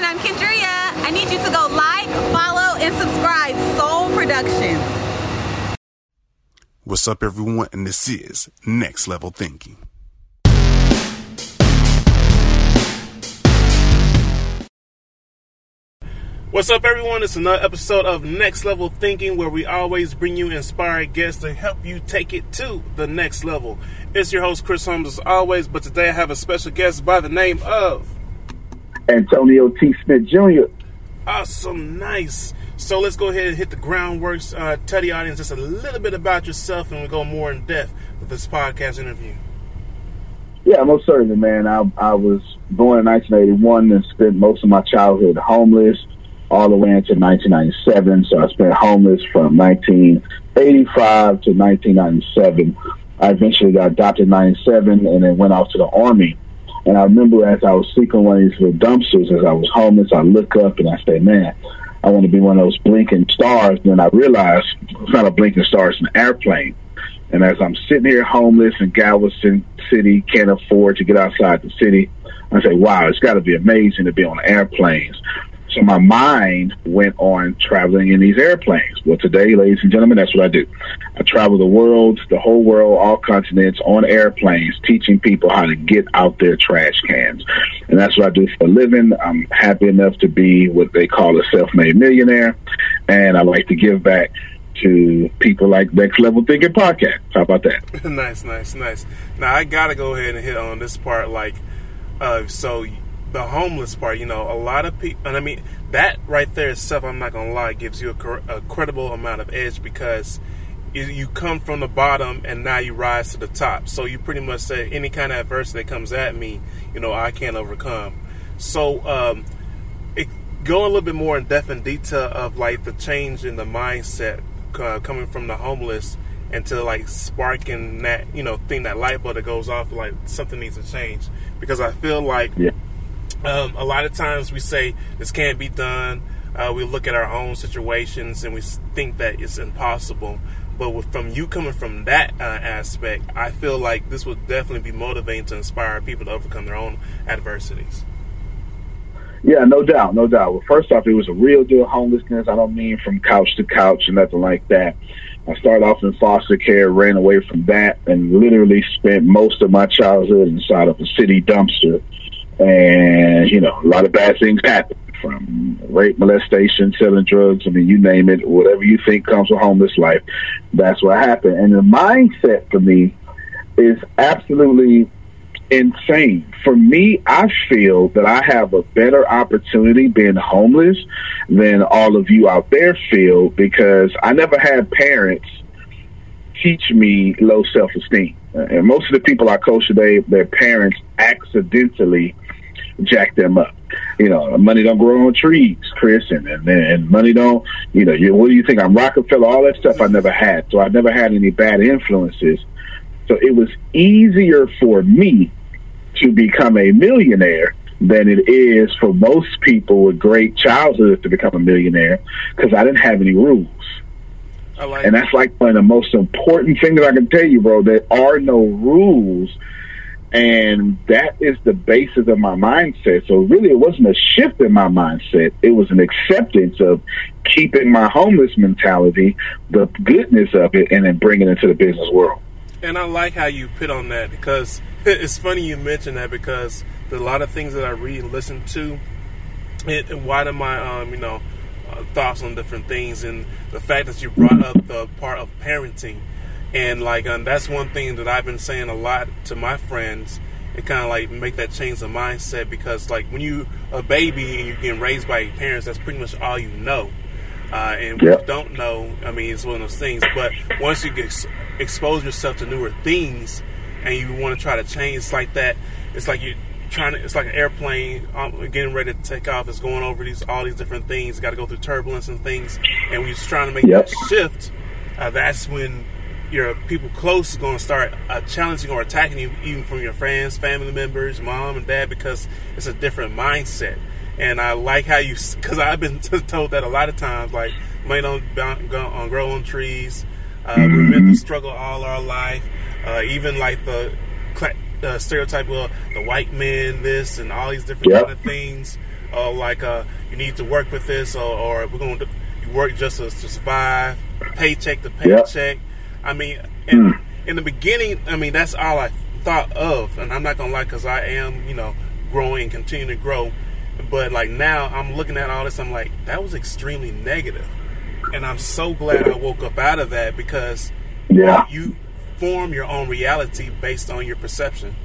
everyone. I'm Kendria. I need you to go like, follow, and subscribe. Soul Productions. What's up, everyone? And this is Next Level Thinking. What's up, everyone? It's another episode of Next Level Thinking where we always bring you inspired guests to help you take it to the next level. It's your host, Chris Holmes, as always, but today I have a special guest by the name of Antonio T. Smith Jr. Awesome, nice. So let's go ahead and hit the groundwork. Uh, tell the audience just a little bit about yourself, and we go more in depth with this podcast interview. Yeah, most certainly, man. I, I was born in 1981 and spent most of my childhood homeless all the way into 1997. So I spent homeless from 1985 to 1997. I eventually got adopted in 97 and then went off to the Army. And I remember as I was sleeping one of these little dumpsters, as I was homeless, I look up and I say, man, I want to be one of those blinking stars. And then I realized it's not a blinking star, it's an airplane. And as I'm sitting here homeless in Galveston City, can't afford to get outside the city, I say, wow, it's got to be amazing to be on airplanes. So my mind went on traveling in these airplanes. Well, today, ladies and gentlemen, that's what I do. I travel the world, the whole world, all continents on airplanes, teaching people how to get out their trash cans. And that's what I do for a living. I'm happy enough to be what they call a self-made millionaire. And I like to give back to people like Next Level Thinking Podcast. How about that? nice, nice, nice. Now I gotta go ahead and hit on this part. Like, uh, so the homeless part, you know, a lot of people, and I mean, that right there itself, I'm not gonna lie, gives you a, a credible amount of edge because you come from the bottom and now you rise to the top. So you pretty much say any kind of adversity that comes at me, you know, I can't overcome. So, um, it, a little bit more in depth and detail of like the change in the mindset uh, coming from the homeless into like sparking that, you know, thing, that light bulb that goes off, like something needs to change. Because I feel like Yeah. Um, a lot of times we say this can't be done. Uh, we look at our own situations and we think that it's impossible. But with, from you coming from that uh, aspect, I feel like this would definitely be motivating to inspire people to overcome their own adversities. Yeah, no doubt, no doubt. Well, first off, it was a real deal homelessness. I don't mean from couch to couch and nothing like that. I started off in foster care, ran away from that, and literally spent most of my childhood inside of a city dumpster. And, you know, a lot of bad things happen from rape, molestation, selling drugs. I mean, you name it, whatever you think comes with homeless life, that's what happened. And the mindset for me is absolutely insane. For me, I feel that I have a better opportunity being homeless than all of you out there feel because I never had parents teach me low self esteem. Uh, and most of the people I coach today, their parents accidentally jack them up. You know, money don't grow on trees, Chris, and and, and money don't. You know, you, what do you think? I'm Rockefeller. All that stuff I never had, so I never had any bad influences. So it was easier for me to become a millionaire than it is for most people with great childhoods to become a millionaire because I didn't have any rules. Like And that's like one of the most important things that I can tell you, bro. There are no rules. And that is the basis of my mindset. So really, it wasn't a shift in my mindset. It was an acceptance of keeping my homeless mentality, the goodness of it, and then bringing it into the business world. And I like how you put on that because it's funny you mention that because a lot of things that I read and listen to, it and widen my um, you know thoughts on different things, and the fact that you brought up the part of parenting, and like um, that's one thing that I've been saying a lot to my friends. It kind of like make that change of mindset because like when you a baby and you're getting raised by your parents, that's pretty much all you know. Uh, and what you don't know, I mean, it's one of those things. But once you get ex- expose yourself to newer things, and you want to try to change, it's like that. It's like you trying to. It's like an airplane um, getting ready to take off. It's going over these all these different things. Got to go through turbulence and things, and when you're trying to make Yep. that shift, uh, that's when your people close is going to start uh, challenging or attacking you, even from your friends, family members, mom and dad, because it's a different mindset. And I like how you, because I've been told that a lot of times, like money don't go on grow on trees. Uh, We're meant to struggle all our life. Uh, even like the uh, stereotype of the white man, this and all these different Yep. kind of things. uh, like uh, you need to work with this, or, or we're going to you work just to, to survive, paycheck to paycheck. Yep. I mean, in, mm. in the beginning, I mean that's all I thought of, and I'm not gonna lie because I am, you know, growing and continuing to grow. But like now, I'm looking at all this, I'm like, that was extremely negative, and I'm so glad I woke up out of that because yeah, you form your own reality based on your perception.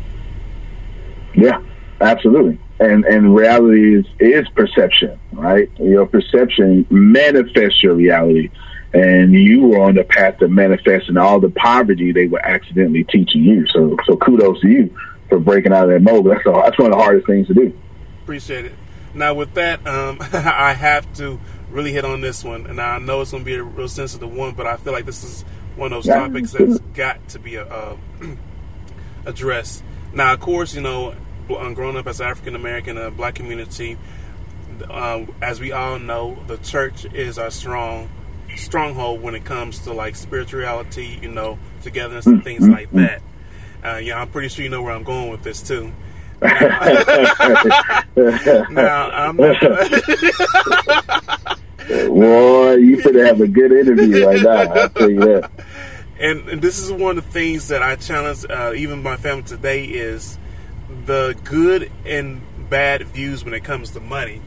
Yeah, absolutely. And and reality is is perception, right? Your perception manifests your reality. And you were on the path to manifesting all the poverty they were accidentally teaching you. So so kudos to you for breaking out of that mold. That's a, that's one of the hardest things to do. Appreciate it. Now with that, um, I have to really hit on this one, and I know it's going to be a real sensitive one, but I feel like this is one of those yeah. topics that's got to be uh, addressed. Now, of course, you know, growing up as African American, a black community, uh, as we all know, the church is our strong stronghold when it comes to like spirituality, you know, togetherness and things like that. Uh, yeah, I'm pretty sure you know where I'm going with this too. now, I'm. Boy, you should have a good interview right now. I'll tell you that. And, and this is one of the things that I challenge uh, even my family today is the good and bad views when it comes to money.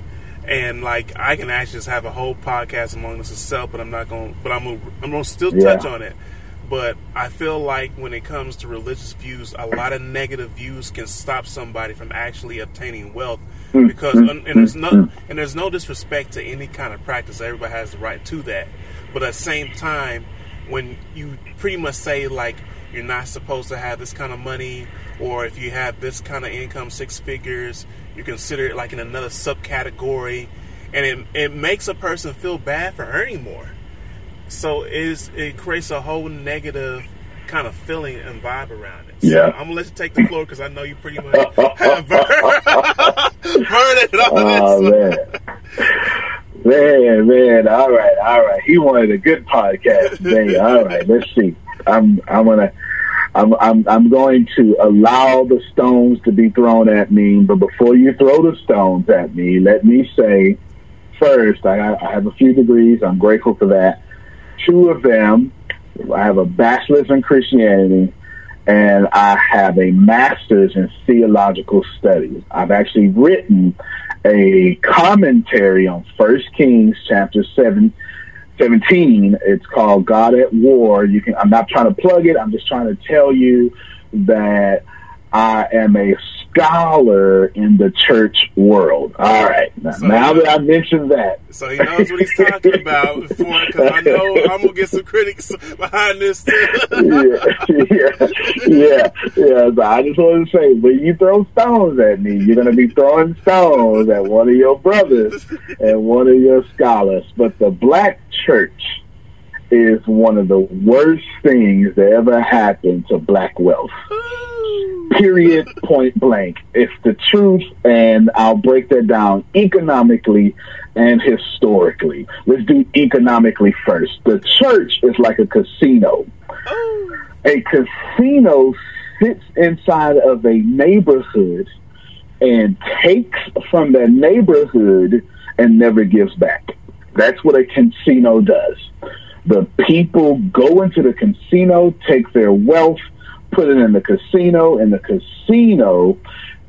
And like I can actually just have a whole podcast among this itself, but I'm not going. But I'm gonna, I'm gonna still touch yeah. on it. But I feel like when it comes to religious views, a lot of negative views can stop somebody from actually obtaining wealth. Because hmm. and there's no hmm. and there's no disrespect to any kind of practice. Everybody has the right to that, but at the same time, when you pretty much say like you're not supposed to have this kind of money, or if you have this kind of income, six figures, you consider it like in another subcategory, and it it makes a person feel bad for earning more. So is it creates a whole negative kind of feeling and vibe around it. So yeah. I'm gonna let you take the floor because I know you pretty much have heard, heard it all oh, this. Man. man, man, all right, all right. He wanted a good podcast. Man, all right, let's see. I'm I'm gonna I'm, I'm I'm going to allow the stones to be thrown at me, but before you throw the stones at me, let me say first I, I have a few degrees. I'm grateful for that. Two of them I have a bachelor's in Christianity and I have a master's in theological studies. I've actually written a commentary on First Kings chapter 7 17. It's called God at War. You can I'm not trying to plug it. I'm just trying to tell you that I am a scholar in the church world. All right. Now, so, now that I mentioned that. So he knows what he's talking about before, because I know I'm going to get some critics behind this too. yeah, yeah, yeah, yeah. So I just wanted to say, when you throw stones at me, you're going to be throwing stones at one of your brothers and one of your scholars. But the black church is one of the worst things that ever happened to black wealth. Period, point blank. It's the truth, and I'll break that down economically and historically. Let's do economically first. The church is like a casino. Oh. A casino sits inside of a neighborhood and takes from that neighborhood and never gives back. That's what a casino does. The people go into the casino, take their wealth, put it in the casino, and the casino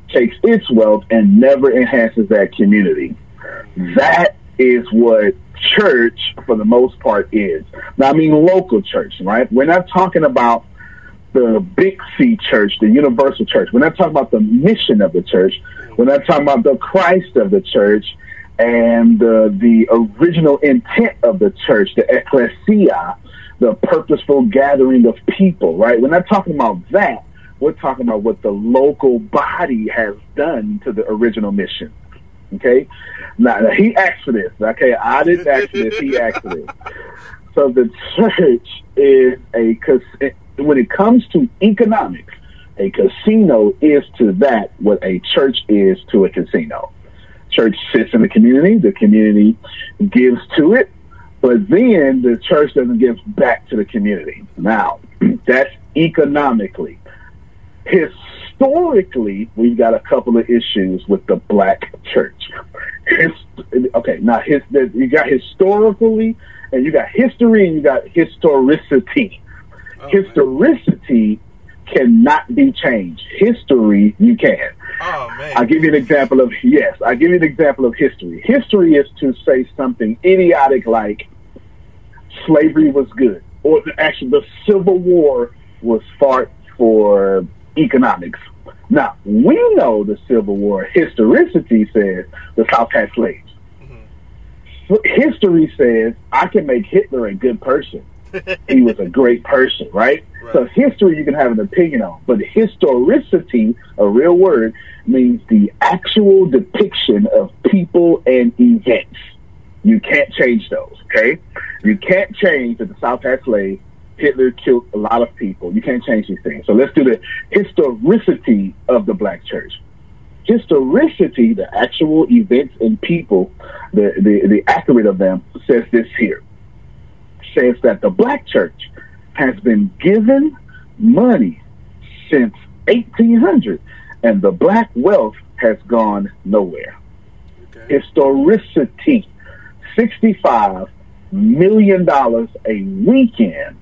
takes its wealth and never enhances that community. That is what church, for the most part, is. Now, I mean local church, right? We're not talking about the big C church, the universal church. We're not talking about the mission of the church. We're not talking about the Christ of the church and the, the original intent of the church, the ecclesia, the purposeful gathering of people, right? We're not talking about that. We're talking about what the local body has done to the original mission. Okay? Now, he asked for this. Okay, I didn't ask for this. He asked for this. So the church is a, when it comes to economics, a casino is to that what a church is to a casino. Church sits in the community. The community gives to it but then the church doesn't give back to the community. Now, that's economically. Historically, we've got a couple of issues with the black church. okay, now his, you got historically, and you got history, and you got historicity. Oh, okay. Historicity cannot be changed. History, you can. Oh man. I'll give you an example of yes. I'll give you an example of history. History is to say something idiotic like slavery was good, or actually the Civil War was fought for economics. Now we know the Civil War historicity says the South had slaves. Mm-hmm. History says I can make Hitler a good person. He was a great person, right? Right. So history you can have an opinion on, but historicity, a real word, means the actual depiction of people and events. You can't change those, okay? You can't change that the South had slaves. Hitler killed a lot of people. You can't change these things. So let's do the historicity of the black church. Historicity, the actual events and people, the, the, the accurate of them, says this here says that the black church has been given money since 1800 and the black wealth has gone nowhere. Okay. Historicity, $65 million a weekend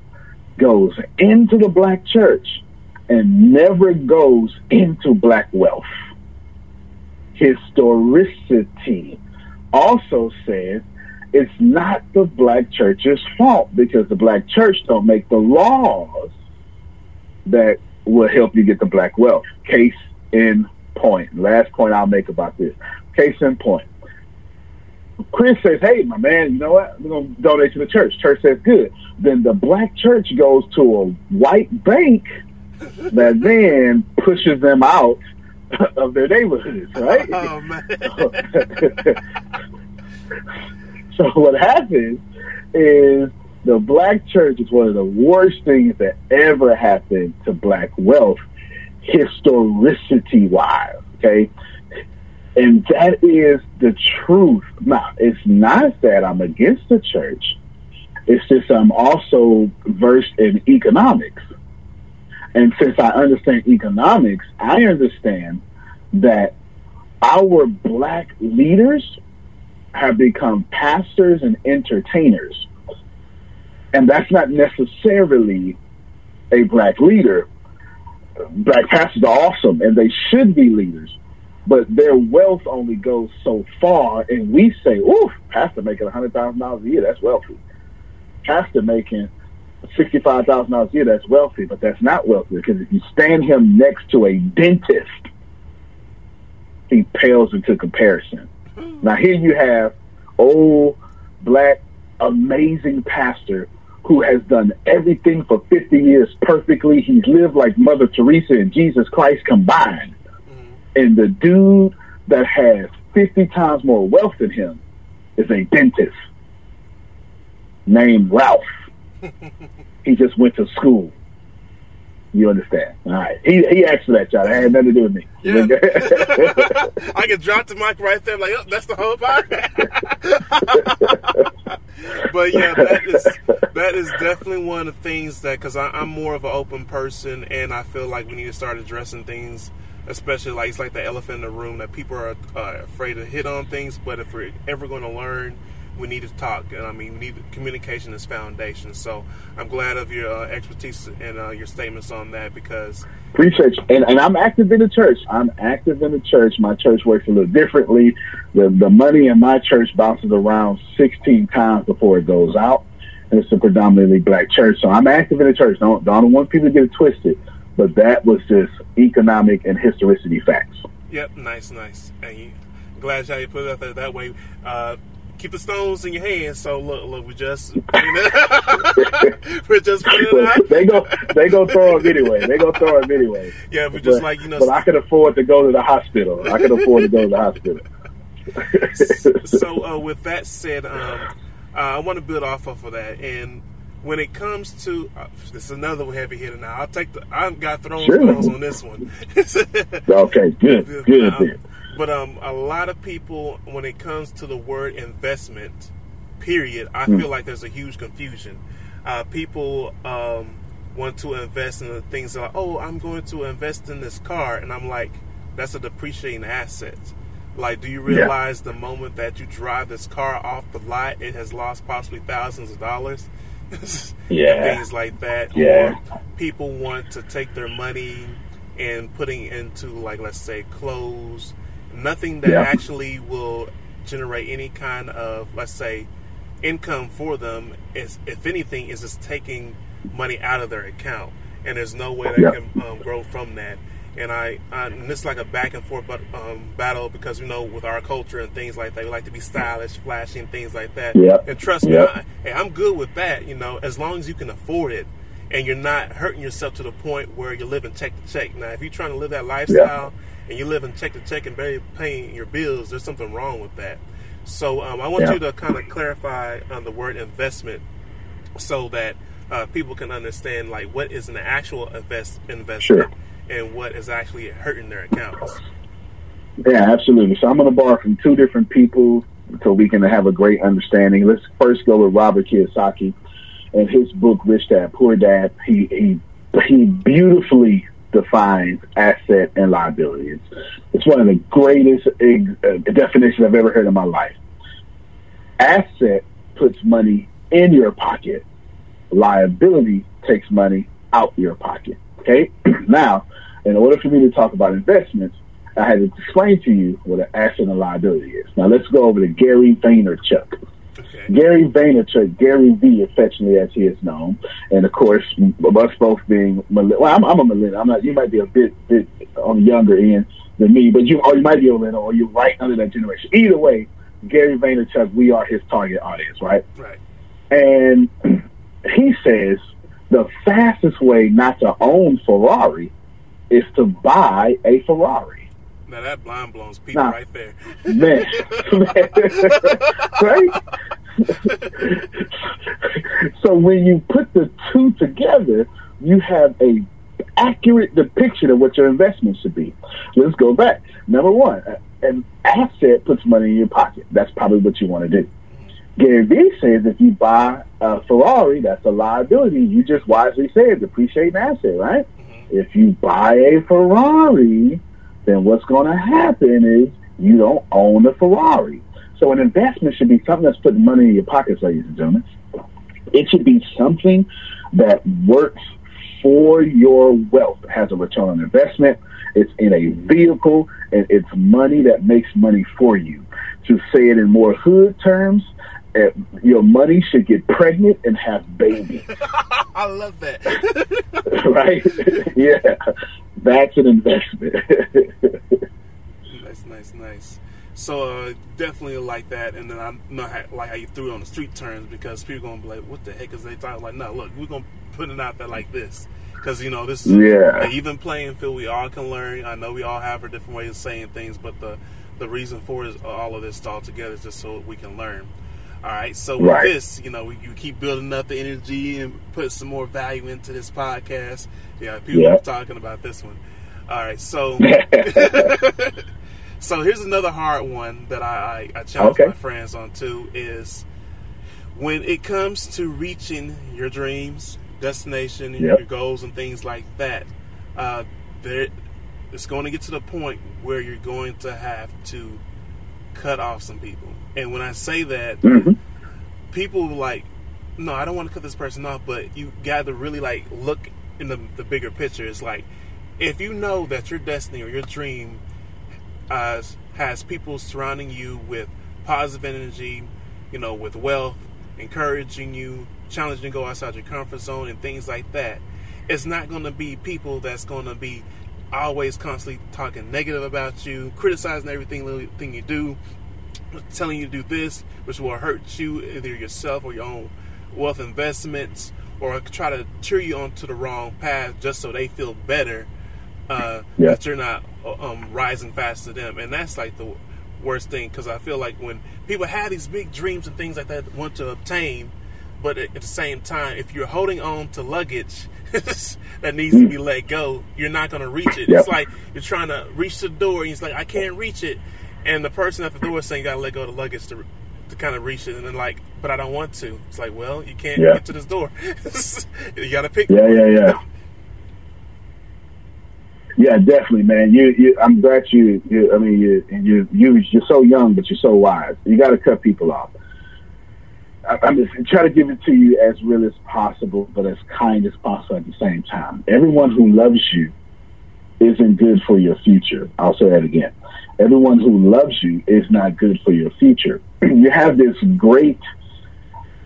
goes into the black church and never goes into black wealth. Historicity also says it's not the black church's fault because the black church don't make the laws that will help you get the black wealth. Case in point. Last point I'll make about this. Case in point. Chris says, "Hey, my man, you know what? We're gonna donate to the church." Church says, "Good." Then the black church goes to a white bank that then pushes them out of their neighborhoods, right? Oh man. So what happens is the black church is one of the worst things that ever happened to black wealth, historicity wise. Okay. And that is the truth. Now, it's not that I'm against the church. It's just I'm also versed in economics. And since I understand economics, I understand that our black leaders have become pastors and entertainers. And that's not necessarily a black leader. Black pastors are awesome and they should be leaders, but their wealth only goes so far. And we say, ooh, pastor making $100,000 a year, that's wealthy. Pastor making $65,000 a year, that's wealthy, but that's not wealthy because if you stand him next to a dentist, he pales into comparison. Now here you have old black amazing pastor who has done everything for 50 years perfectly. He's lived like Mother Teresa and Jesus Christ combined. Mm-hmm. And the dude that has 50 times more wealth than him is a dentist named Ralph. he just went to school. You understand? All right. He he asked for that, y'all. It had nothing to do with me. Yeah. I can drop the mic right there, like, oh, that's the whole podcast. but yeah, that is that is definitely one of the things that because I'm more of an open person, and I feel like we need to start addressing things, especially like it's like the elephant in the room that people are uh, afraid to hit on things. But if we're ever going to learn, we need to talk, and I mean, we need communication is foundation. So I'm glad of your uh, expertise and uh, your statements on that because Appreciate you. And, and I'm active in the church. I'm active in the church. My church works a little differently. The the money in my church bounces around 16 times before it goes out. And it's a predominantly black church. So I'm active in the church. Don't, don't want people to get it twisted. But that was just economic and historicity facts. Yep, nice, nice. And you, glad y'all you put it out there that way. Uh, keep the stones in your hands. So look, look, we just we're just putting it out. they go they go throw them anyway. They go throw them anyway. Yeah, we just like you know. But I can afford to go to the hospital. I can afford to go to the hospital. so uh, with that said, um, uh, I want to build off of that. And when it comes to uh, this is another heavy hitter. Now I'll take the. I've got thrown Sure. stones on this one. Okay, good, good. Um. But um, a lot of people, when it comes to the word investment, period, I Hmm. feel like there's a huge confusion. Uh, people um, want to invest in the things like, oh, I'm going to invest in this car, and I'm like, that's a depreciating asset. Like, do you realize yeah. the moment that you drive this car off the lot, it has lost possibly thousands of dollars? yeah. Things like that. Yeah. Or people want to take their money and putting into, like, let's say, clothes. Nothing that yeah. actually will generate any kind of, let's say, income for them is, if anything, is just taking money out of their account, and there's no way they can um, grow from that. And I, I and it's like a back and forth but, um, battle because you know with our culture and things like that, we like to be stylish, flashy, and things like that. Yep. And trust me, I, hey, I'm good with that. You know, as long as you can afford it, and you're not hurting yourself to the point where you're living check to check. Now, if you're trying to live that lifestyle and you're living check to check and barely paying your bills, there's something wrong with that. So um, I want you to kind of clarify on the word investment so that uh, people can understand like what is an actual invest investment sure. and what is actually hurting their accounts. Yeah, absolutely. So I'm going to borrow from two different people so we can have a great understanding. Let's first go with Robert Kiyosaki and his book Rich Dad Poor Dad. He he he beautifully defines asset and liability. It's, it's one of the greatest uh, definitions I've ever heard in my life. Asset puts money in your pocket liability takes money out your pocket. Okay. now, in order for me to talk about investments, I had to explain to you what an asset and liability is. Now let's go over to Gary Vaynerchuk. Okay. Gary Vaynerchuk, Gary V, affectionately as he is known, and of course, us both being well, I'm, I'm a millennial. I'm not. You might be a bit, bit on the younger end than me, but you, or you might be a millennial, or you're right under that generation. Either way, Gary Vaynerchuk, we are his target audience, right? Right. And he says the fastest way not to own Ferrari is to buy a Ferrari. Now that blind blows people now, right there. Man, right? so when you put the two together, you have a accurate depiction of what your investment should be. Let's go back. Number one, an asset puts money in your pocket. That's probably what you want to do. Gary Vee says if you buy a Ferrari, that's a liability. You just wisely said depreciate an asset, right? Mm-hmm. If you buy a Ferrari, then what's going to happen is you don't own a Ferrari. So an investment should be something that's putting money in your pockets, ladies and gentlemen. It should be something that works for your wealth, it has a return on investment. It's in a vehicle, and it's money that makes money for you. To say it in more hood terms, eh, your money should get pregnant and have babies. I love that. right? yeah, that's an investment. nice, nice, nice. So uh, definitely like that, and then I know how, like how you threw it on the street terms because people gonna be like, "What the heck is they talking?" Like, no, look, we're gonna put it out there like this because you know this yeah. an even playing field. We all can learn. I know we all have our different ways of saying things, but the the reason for is all of this all together is just so we can learn. All right. So with right. this, you know, we, you keep building up the energy and put some more value into this podcast. Yeah, people are talking about this one. All right. So, so here's another hard one that I, I, I challenge okay. my friends on too is when it comes to reaching your dreams, destination, yep. your goals, and things like that. Uh, there, it's going to get to the point where you're going to have to cut off some people. And when I say that, mm-hmm. people like, no, I don't want to cut this person off, but you got to really like look in the, the bigger picture. It's like if you know that your destiny or your dream uh, has people surrounding you with positive energy, you know, with wealth, encouraging you, challenging you to go outside your comfort zone, and things like that. It's not going to be people that's going to be always constantly talking negative about you, criticizing everything, thing you do, telling you to do this, which will hurt you, either yourself or your own wealth investments, or try to cheer you onto the wrong path just so they feel better uh, yeah. that you're not um, rising fast to them. And that's like the worst thing because I feel like when people have these big dreams and things like that want to obtain, but at the same time, if you're holding on to luggage that needs to be let go, you're not going to reach it. Yep. It's like you're trying to reach the door, and it's like I can't reach it, and the person at the door is saying you got to let go of the luggage to to kind of reach it, and then like, but I don't want to. It's like, well, you can't yeah. get to this door. you got to pick. Yeah, yeah, yeah. Yeah, definitely, man. You, you I'm glad you, you I mean, you, you, you, you're so young, but you're so wise. You got to cut people off. I, I'm just try to give it to you as real as possible, but as kind as possible at the same time. Everyone who loves you isn't good for your future. I'll say that again. Everyone who loves you is not good for your future. you have this great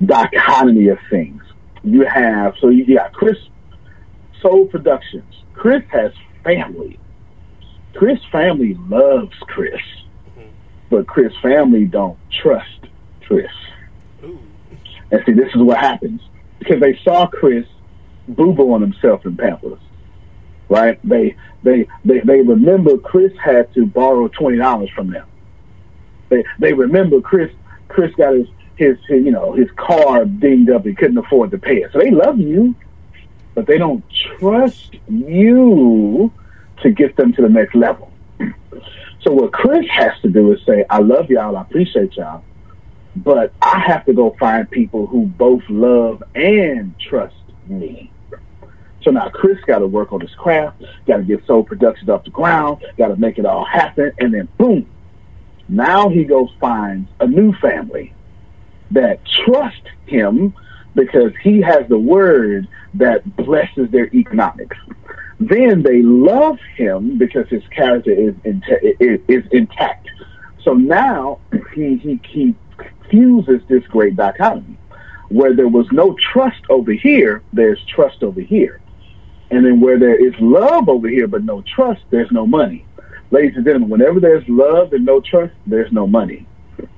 dichotomy of things. You have so you got Chris Soul Productions. Chris has family. Chris family loves Chris, but Chris family don't trust Chris. Ooh. And see, this is what happens because they saw Chris boo boo on himself in Pampers, right? They they they they remember Chris had to borrow twenty dollars from them. They they remember Chris Chris got his, his his you know his car dinged up and couldn't afford to pay it. So they love you, but they don't trust you to get them to the next level. So what Chris has to do is say, I love y'all, I appreciate y'all, but I have to go find people who both love and trust me. So now Chris got to work on his craft, got to get Soul Productions off the ground, got to make it all happen, and then boom, now he goes finds a new family that trust him because he has the word that blesses their economics. Then they love him because his character is is intact. So now he, he he fuses this great dichotomy where there was no trust over here, there's trust over here. And then where there is love over here but no trust, there's no money. Ladies and gentlemen, whenever there's love and no trust, there's no money.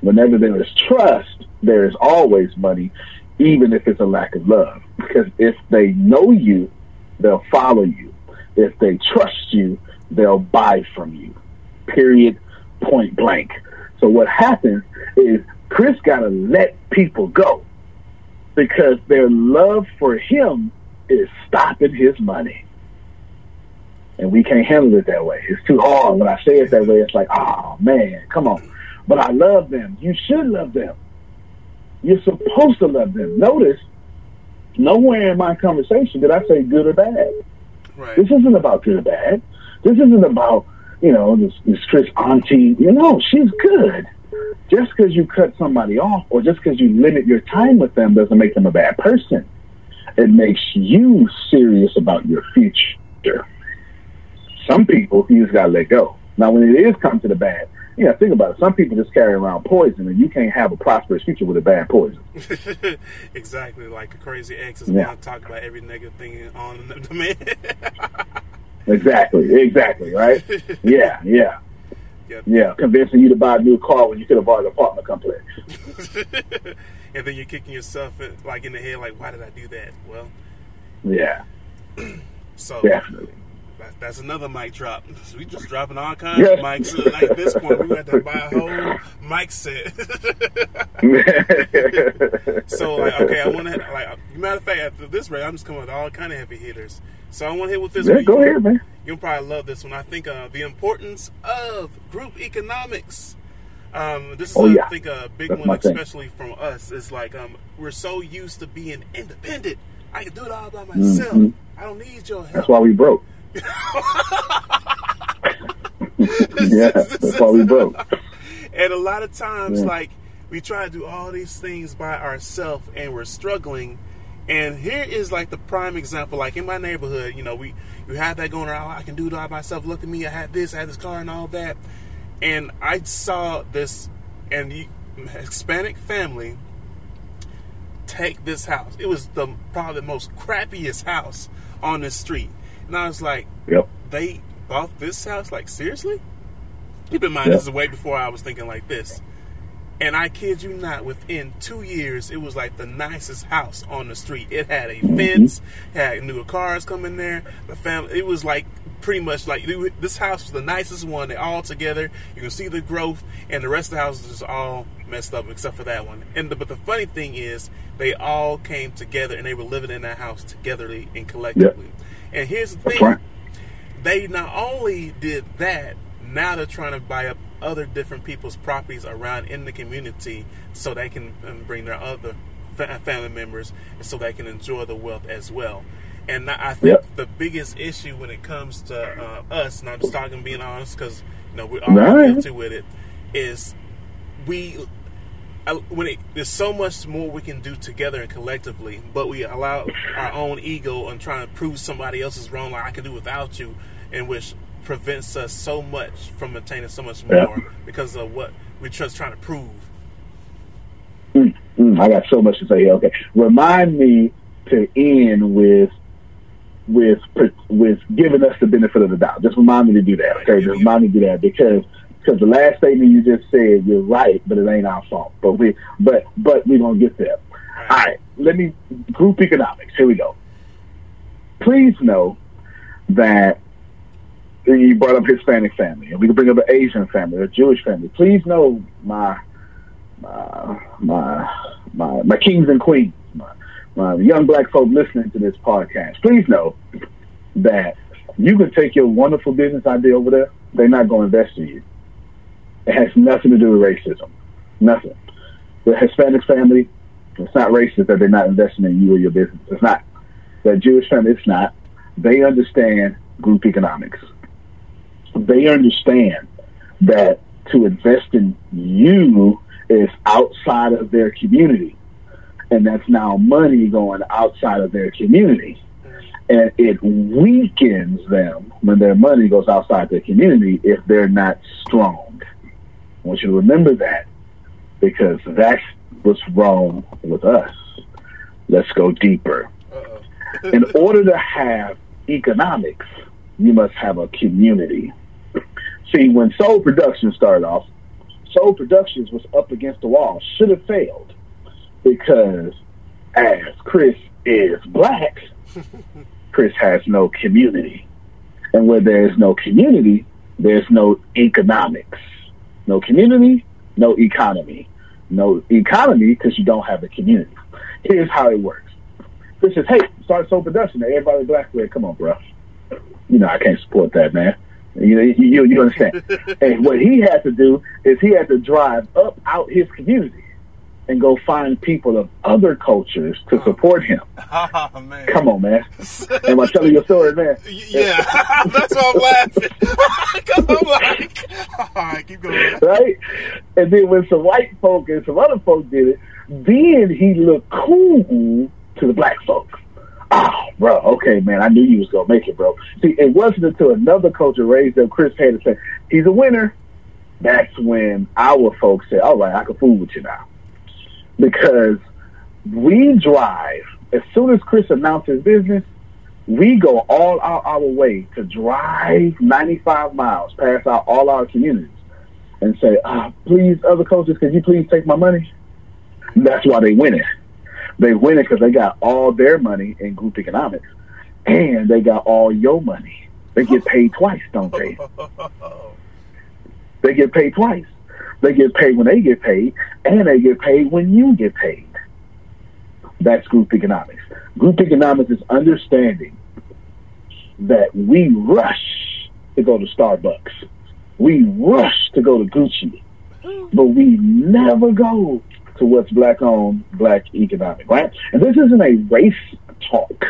Whenever there is trust, there is always money, even if it's a lack of love. Because if they know you, they'll follow you. If they trust you, they'll buy from you. Period. Point blank. So what happens is Chris got to let people go because their love for him is stopping his money. And we can't handle it that way. It's too hard. When I say it that way, it's like, oh man, come on. But I love them. You should love them. You're supposed to love them. Notice, nowhere in my conversation did I say good or bad. Right. This isn't about good or bad. This isn't about, you know, this, this Chris auntie. You know, she's good. Just because you cut somebody off or just because you limit your time with them doesn't make them a bad person. It makes you serious about your future. Some people, you just got to let go. Now, when it is come to the bad, yeah, think about it. Some people just carry around poison, and you can't have a prosperous future with a bad poison. exactly, like a crazy ex is Yeah. going to talk about every negative thing on the the man. Exactly, exactly, right? Yeah, yeah, Yep. yeah. Convincing you to buy a new car when you could have bought an apartment complex. and then you're kicking yourself like in the head, like, why did I do that? Well, Yeah, so definitely. That, that's another mic drop. We just dropping all kinds Yeah. of mics. So, like at this point, we had to buy a whole mic set. so like, okay, I want to like. Matter of fact, at this rate, I'm just coming with all kind of heavy hitters. So I want to hit with this. yeah, one. go ahead, man. You'll probably love this one. I think uh, the importance of group economics. Um, this is, Oh, a- yeah. I think, a big That's one, my thing. especially from us. Is like um, we're so used to being independent. I can do it all by myself. Mhm. I don't need your help. That's why we broke. yeah, that's why we broke. And a lot of times, Yeah. like we try to do all these things by ourselves, and we're struggling. And here is like the prime example. Like in my neighborhood, you know, we you have that going around. "Oh, I can do it all by myself. Look at me. I had this. I had this car and all that. And I saw this, and the Hispanic family take this house. It was the probably the most crappiest house on the street. And I was like, Yep. they bought this house? Like, seriously? Keep in mind, Yeah. this is way before I was thinking like this. And I kid you not, within two years, it was like the nicest house on the street. It had a mm-hmm. fence, had newer cars coming there. The family, it was like pretty much like this house was the nicest one. They all together. You can see the growth, and the rest of the houses is all messed up except for that one. And the, but the funny thing is, they all came together and they were living in that house togetherly and collectively. And here's the That's thing: right. they not only did that, now they're trying to buy up other different people's properties around in the community so they can um, bring their other family members and so they can enjoy the wealth as well. And I think Yep. the biggest issue when it comes to uh, us, and I'm just talking being honest because you know we're all Right. guilty with it, is we uh, when it, there's so much more we can do together and collectively, but we allow our own ego and trying to prove somebody else is wrong, like I can do without you, and which prevents us so much from attaining so much Yeah. more because of what we're just trying to prove. Mm, mm, I got so much to say. Okay, remind me to end with with with giving us the benefit of the doubt. Just remind me to do that. Okay, just remind me to do that because because the last statement you just said, you're right, but it ain't our fault. But we but but we're gonna get there. All right, let me group economics. Here we go. Please know that you brought up Hispanic family, and we can bring up an Asian family, a Jewish family. Please know my my my my, my kings and queens, my, my young black folk listening to this podcast. Please know that you can take your wonderful business idea over there. They're not going to invest in you. It has nothing to do with racism. Nothing. The Hispanic family, it's not racist that they're not investing in you or your business. It's not. The Jewish family, it's not. They understand group economics. They understand that to invest in you is outside of their community. And that's now money going outside of their community. And it weakens them when their money goes outside their community if they're not strong. I want you to remember that because that's what's wrong with us. Let's go deeper. In order to have economics, you must have a community. See, when Soul Productions started off, Soul Productions was up against the wall, should have failed because as Chris is black, Chris has no community. And where there's no community, there's no economics. No community, no economy. No economy because you don't have a community. Here's how it works. Chris says, hey, start Soul Production. Everybody black way, come on, bro. You know, I can't support that, man. You, you, you understand? and what he had to do is he had to drive up out his community and go find people of other cultures to uh-huh. support him. Oh man. Come on, man. Am I telling your story, man? Yeah, that's why I'm laughing. Because I'm like, all right, keep going. Right? And then when some white folk and some other folk did it, then he looked cool to the black folk. Oh, bro, okay, man, I knew you was gonna make it, bro. See, it wasn't until another culture raised up Chris Hayes and said, he's a winner. That's when our folks said, all right, I can fool with you now. Because we drive, as soon as Chris announces his business, we go all out our way to drive 95 miles past our, all our communities and say, ah, please, other coaches, could you please take my money? That's why they win it. They win it because they got all their money in group economics, and they got all your money. They get paid twice, don't they? They get paid twice. They get paid when they get paid, and they get paid when you get paid. That's group economics. Group economics is understanding that we rush to go to Starbucks. We rush to go to Gucci, but we never go to what's black owned, black economic, right? And this isn't a race talk.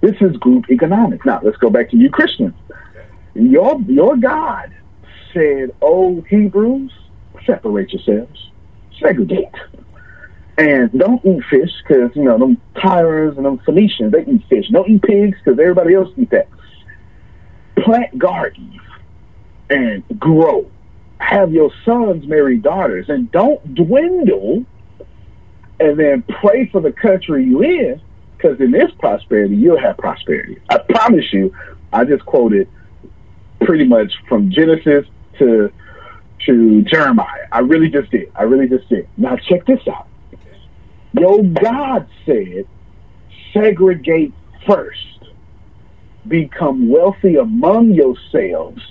This is group economics. Now let's go back to you Christians. Your your God said, "Oh Hebrews, separate yourselves, segregate, and don't eat fish because you know them Tyrians and them Phoenicians they eat fish. Don't eat pigs because everybody else eat that. Plant gardens and grow. Have your sons marry daughters, and don't dwindle. And then pray for the country you in, because in this prosperity you'll have prosperity. I promise you. I just quoted pretty much from Genesis to to Jeremiah. I really just did. I really just did. Now check this out. Your God said, segregate first, become wealthy among yourselves,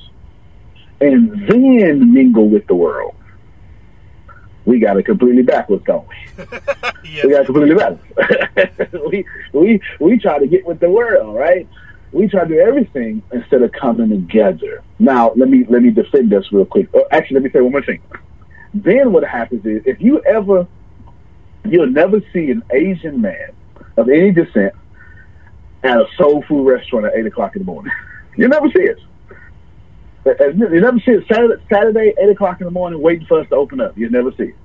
and then mingle with the world. We got it completely backwards, don't we? We got it completely backwards. we we we try to get with the world, right? We try to do everything instead of coming together. Now, let me let me defend us real quick. Oh, actually, let me say one more thing. Then what happens is, if you ever, you'll never see an Asian man of any descent at a soul food restaurant at eight o'clock in the morning. You never see it. You never see it Saturday, Saturday, eight o'clock in the morning, waiting for us to open up. You never see it.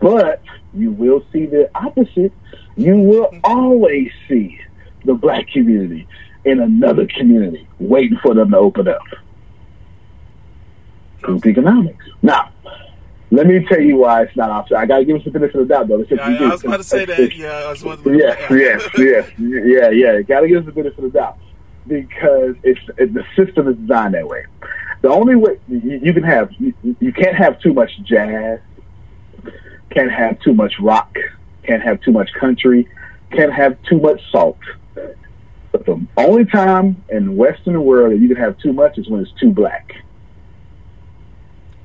But you will see the opposite. You will always see the black community in another community waiting for them to open up. Group economics. Now, let me tell you why it's not optional. I got to give us the benefit of the doubt, though. Yeah, I was about to say that. Yeah, I was about to. Yes, yes, yes, yeah, yeah. Got to give us the benefit of the doubt because it's it, the system is designed that way. The only way you, you can have you, you can't have too much jazz, can't have too much rock, can't have too much country, can't have too much salt. But the only time in the Western world that you can have too much is when it's too black.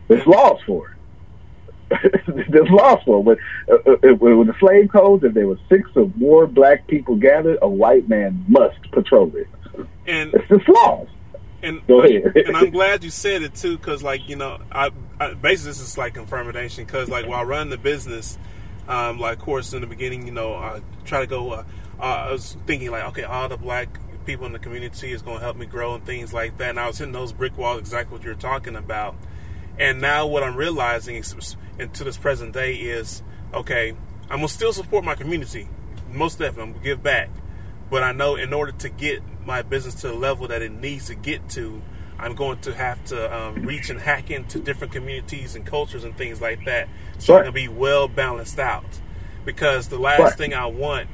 There's laws for it. There's laws for it. When, uh, uh, when the slave codes, if there were six or more black people gathered, a white man must patrol it. And It's just laws. and Go ahead. and I'm glad you said it too, because like you know, I, I basically this is like confirmation, because like while running the business, um, like of course in the beginning, you know, I try to go. Uh, uh, I was thinking like, okay, all the black people in the community is going to help me grow and things like that. And I was hitting those brick walls, exactly what you're talking about. And now what I'm realizing, is- and to this present day, is okay. I'm gonna still support my community, most definitely. I'm gonna give back, but I know in order to get my business to the level that it needs to get to, I'm going to have to um, reach and hack into different communities and cultures and things like that, so Right. I can be well balanced out. Because the last Right. thing I want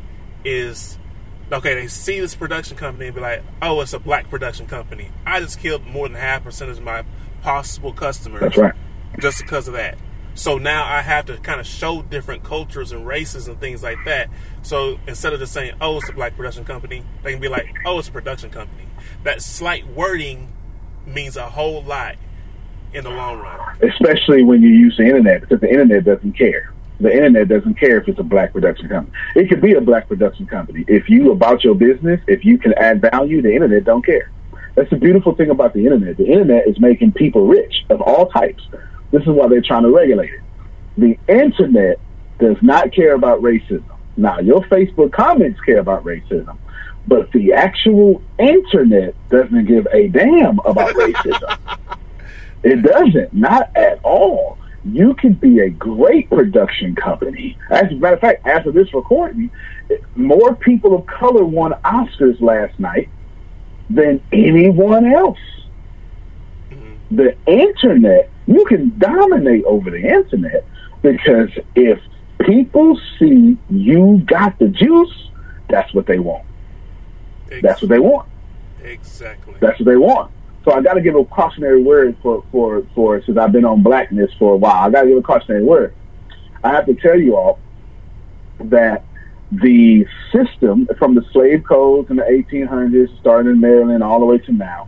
is okay, they see this production company and be like, oh, it's a black production company. I just killed more than half percentage of my possible customers That's right. just because of that. So now I have to kind of show different cultures and races and things like that. So instead of just saying, oh, it's a black production company, they can be like, oh, it's a production company. That slight wording means a whole lot in the long run. especially when you use the internet because the internet doesn't care. The internet doesn't care if it's a black production company. It could be a black production company. If you about your business, if you can add value, the internet don't care. That's the beautiful thing about the internet. The internet is making people rich of all types. This is why they're trying to regulate it. The internet does not care about racism. Now, your Facebook comments care about racism, but the actual internet doesn't give a damn about racism. It doesn't, not at all. You could be a great production company. As a matter of fact, after this recording, more people of color won Oscars last night than anyone else. Mm-hmm. The internet, you can dominate over the internet because if people see you got the juice, that's what they want. That's what they want. Exactly. That's what they want. So I got to give a cautionary word for for for since I've been on blackness for a while. I got to give a cautionary word. I have to tell you all that the system from the slave codes in the 1800s, starting in Maryland all the way to now,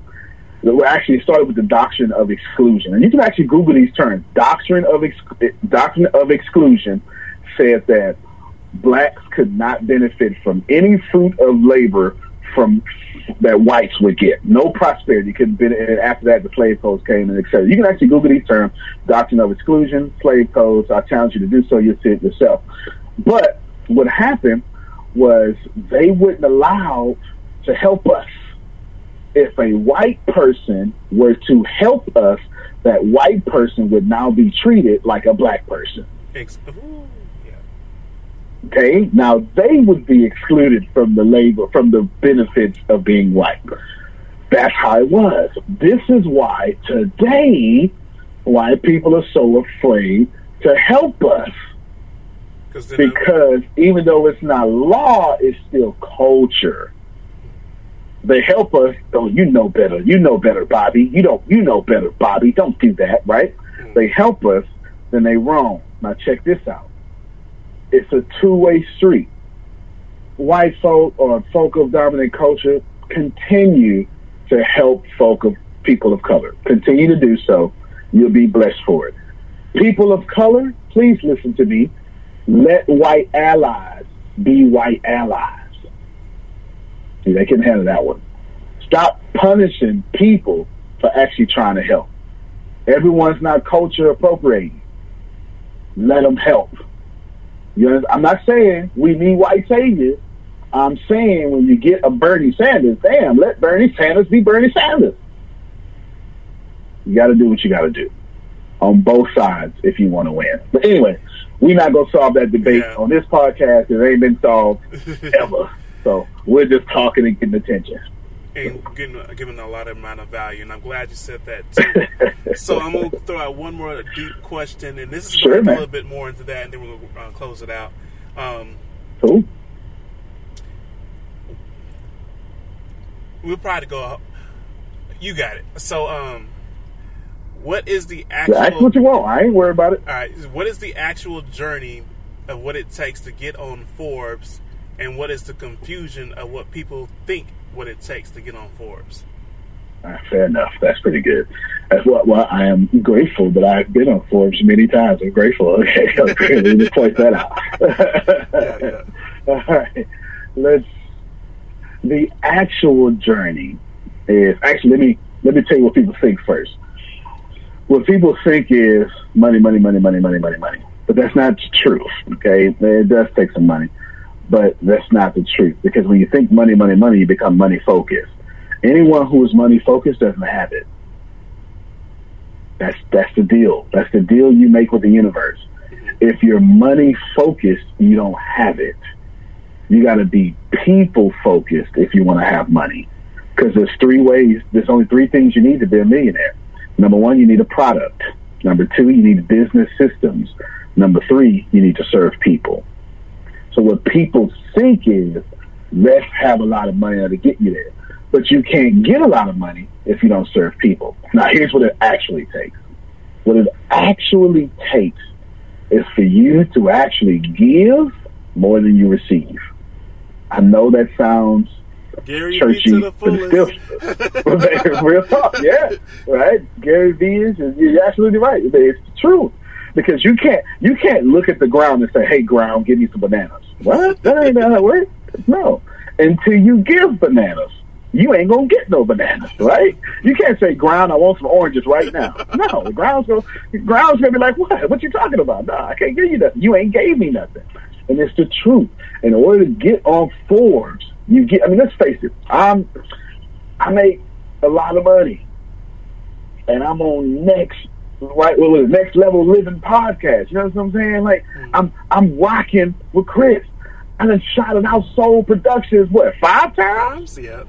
that we actually started with the doctrine of exclusion, and you can actually Google these terms. Doctrine of ex- doctrine of exclusion said that blacks could not benefit from any fruit of labor from that whites would get. No prosperity could benefit. After that, the slave codes came and etc. You can actually Google these terms: doctrine of exclusion, slave codes. I challenge you to do so. You'll see it yourself. But what happened was they wouldn't allow to help us. If a white person were to help us, that white person would now be treated like a black person. Ex-. Okay, now they would be excluded from the labor, from the benefits of being white. That's how it was. This is why today, white people are so afraid to help us Because even though it's not law, it's still culture. They help us. Oh, you know better. You know better, Bobby. You don't. You know better, Bobby. Don't do that, right? They help us, then they wrong. Now check this out. It's a two-way street. White folk or folk of dominant culture continue to help folk of people of color. Continue to do so. You'll be blessed for it. People of color, please listen to me. Let white allies be white allies. See, they can handle that one. Stop punishing people for actually trying to help. Everyone's not culture appropriating. Let them help. You know, I'm not saying we need white saviors. I'm saying when you get a Bernie Sanders, damn, let Bernie Sanders be Bernie Sanders. You got to do what you got to do on both sides if you want to win. But anyway, we're not going to solve that debate Yeah. on this podcast. It ain't been solved ever. So we're just talking and getting attention. And getting, giving a lot of amount of value. And I'm glad you said that too. so I'm gonna throw out one more deep question, and this is Sure, going to a little bit more into that, and then we'll uh, close it out. Um, Cool. we'll probably go. You got it. So, um, what is the actual? Ask what you want. I ain't worried about it. All right. What is the actual journey of what it takes to get on Forbes, and what is the confusion of what people think what it takes to get on Forbes? Fair enough. That's pretty good. That's what. Well, I am grateful that I've been on Forbes many times. I'm grateful. Okay, okay let me point that out. Yeah, yeah. All right. Let's. The actual journey is actually. Let me let me tell you what people think first. What people think is money, money, money, money, money, money, money. But that's not the truth. Okay, it does take some money, but that's not the truth. Because when you think money, money, money, you become money focused anyone who is money focused doesn't have it. That's that's the deal. That's the deal you make with the universe. If you're money focused, you don't have it. You got to be people focused if you want to have money. Because there's three ways. There's only three things you need to be a millionaire. Number one, you need a product. Number two, you need business systems. Number three, you need to serve people. So what people think is, let's have a lot of money to get you there. But you can't get a lot of money if you don't serve people. Now, here's what it actually takes. What it actually takes is for you to actually give more than you receive. I know that sounds Gary churchy, but it's still real talk. Yeah, right. Gary Vee is you're absolutely right. It's true because you can't you can't look at the ground and say, "Hey, ground, give me some bananas." What? That ain't how it works. No, until you give bananas, you ain't gonna get no bananas, right? You can't say, "Ground, I want some oranges right now." No, the ground's gonna ground's gonna be like, "What? What you talking about? No, I can't give you nothing. You ain't gave me nothing." And it's the truth. In order to get on Forbes, you get. I mean, let's face it. I'm I make a lot of money, and I'm on next right well the next level living podcast. You know what I'm saying? Like hmm. I'm I'm rocking with Chris. And I done shot it out Soul Productions what five times? Times, yeah.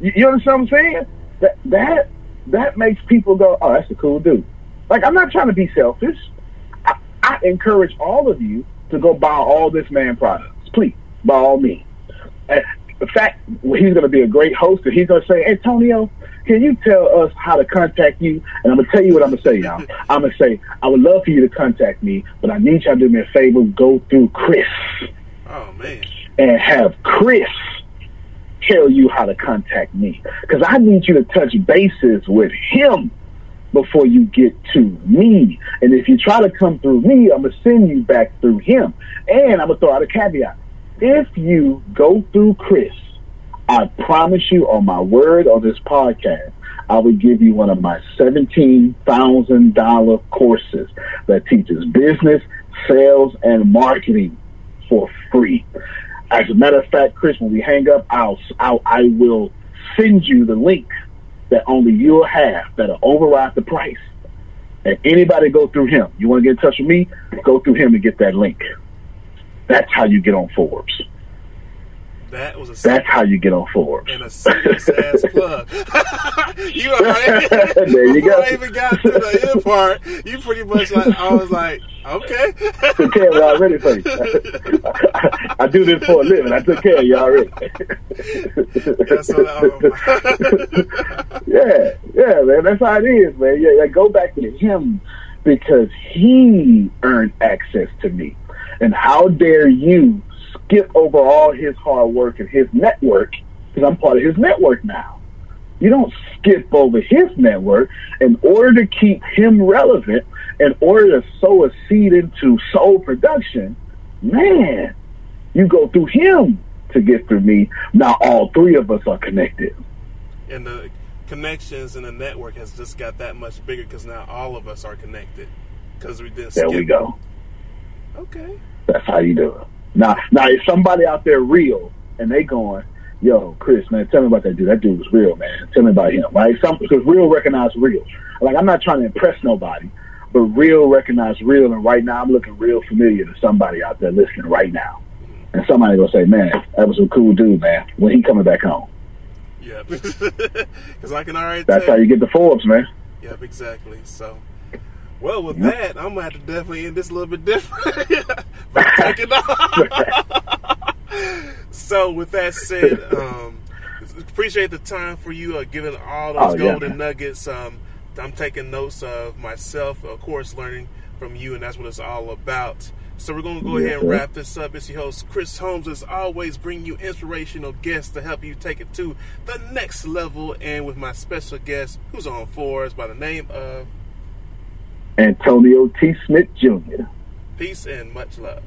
You, you understand what I'm saying? That that that makes people go, oh, that's a cool dude. Like I'm not trying to be selfish. I, I encourage all of you to go buy all this man products, please, by all means. And the fact he's going to be a great host, and he's going to say, Antonio, can you tell us how to contact you? And I'm going to tell you what I'm going to say, y'all. I'm going to say, I would love for you to contact me, but I need y'all to do me a favor, go through Chris Oh man. and have Chris tell you how to contact me. Because I need you to touch bases with him before you get to me. And if you try to come through me, I'm going to send you back through him. And I'm going to throw out a caveat. If you go through Chris, I promise you on my word on this podcast, I will give you one of my $17,000 courses that teaches business, sales, and marketing for free. As a matter of fact, Chris, when we hang up, I'll, I'll I will send you the link that only you'll have that'll override the price. And anybody go through him. You want to get in touch with me? Go through him and get that link. That's how you get on Forbes. That was a That's how you get on Forbes. and a serious ass plug. you already, There you go. I even got to the end part, you pretty much like I was like, okay. took care of y'all already for you. I do this for a living. I took care of y'all already. That's what I, yeah, yeah, man. That's how it is, man. Yeah, yeah, go back to him because he earned access to me. And how dare you skip over all his hard work and his network because I'm part of his network now. You don't skip over his network in order to keep him relevant, in order to sow a seed into soul production. Man, you go through him to get through me. Now all three of us are connected. and the connections and the network has just got that much bigger because now all of us are connected because we didn't. There skip. we go. Okay. That's how you do it. Now, now, if somebody out there real and they going, yo, Chris, man, tell me about that dude. That dude was real, man. Tell me about him, right? Some because real recognize real. Like I'm not trying to impress nobody, but real recognize real. And right now, I'm looking real familiar to somebody out there listening right now. And somebody gonna say, man, that was a cool dude, man. When he coming back home? Yeah, because I can already. That's how you get the Forbes, man. Yep, exactly. So, well, with yep. that, I'm gonna have to definitely end this a little bit different. take it off. so, with that said, um, appreciate the time for you uh, giving all those oh, golden yeah. nuggets. Um, I'm taking notes of myself, of course, learning from you, and that's what it's all about. So we're going to go ahead and wrap this up. It's your host, Chris Holmes, as always, bringing you inspirational guests to help you take it to the next level. And with my special guest, who's on Forbes by the name of Antonio T. Smith Jr. Peace and much love.